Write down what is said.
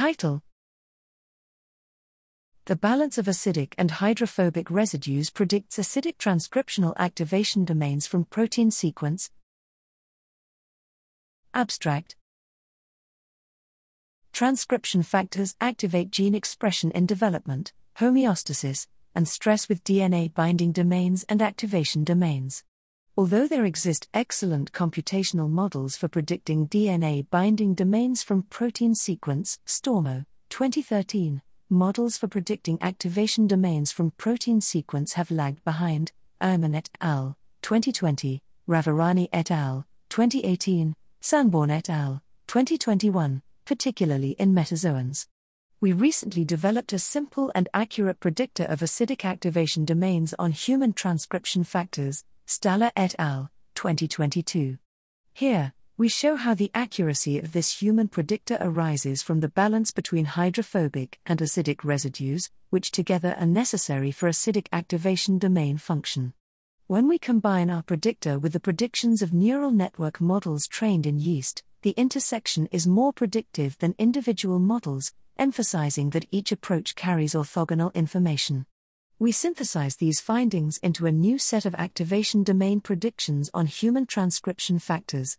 Title The balance of acidic and hydrophobic residues predicts acidic transcriptional activation domains from protein sequence. Abstract Transcription factors activate gene expression in development, homeostasis, and stress with DNA binding domains and activation domains. Although there exist excellent computational models for predicting DNA binding domains from protein sequence, Stormo, 2013, models for predicting activation domains from protein sequence have lagged behind, Erijman et al., 2020, Ravarani et al., 2018, Sanborn et al., 2021, particularly in metazoans. We recently developed a simple and accurate predictor of acidic activation domains on human transcription factors, Staller et al., 2022. Here, we show how the accuracy of this human predictor arises from the balance between hydrophobic and acidic residues, which together are necessary for acidic activation domain function. When we combine our predictor with the predictions of neural network models trained in yeast, the intersection is more predictive than individual models, emphasizing that each approach carries orthogonal information we synthesize these findings into a new set of activation domain predictions on human transcription factors,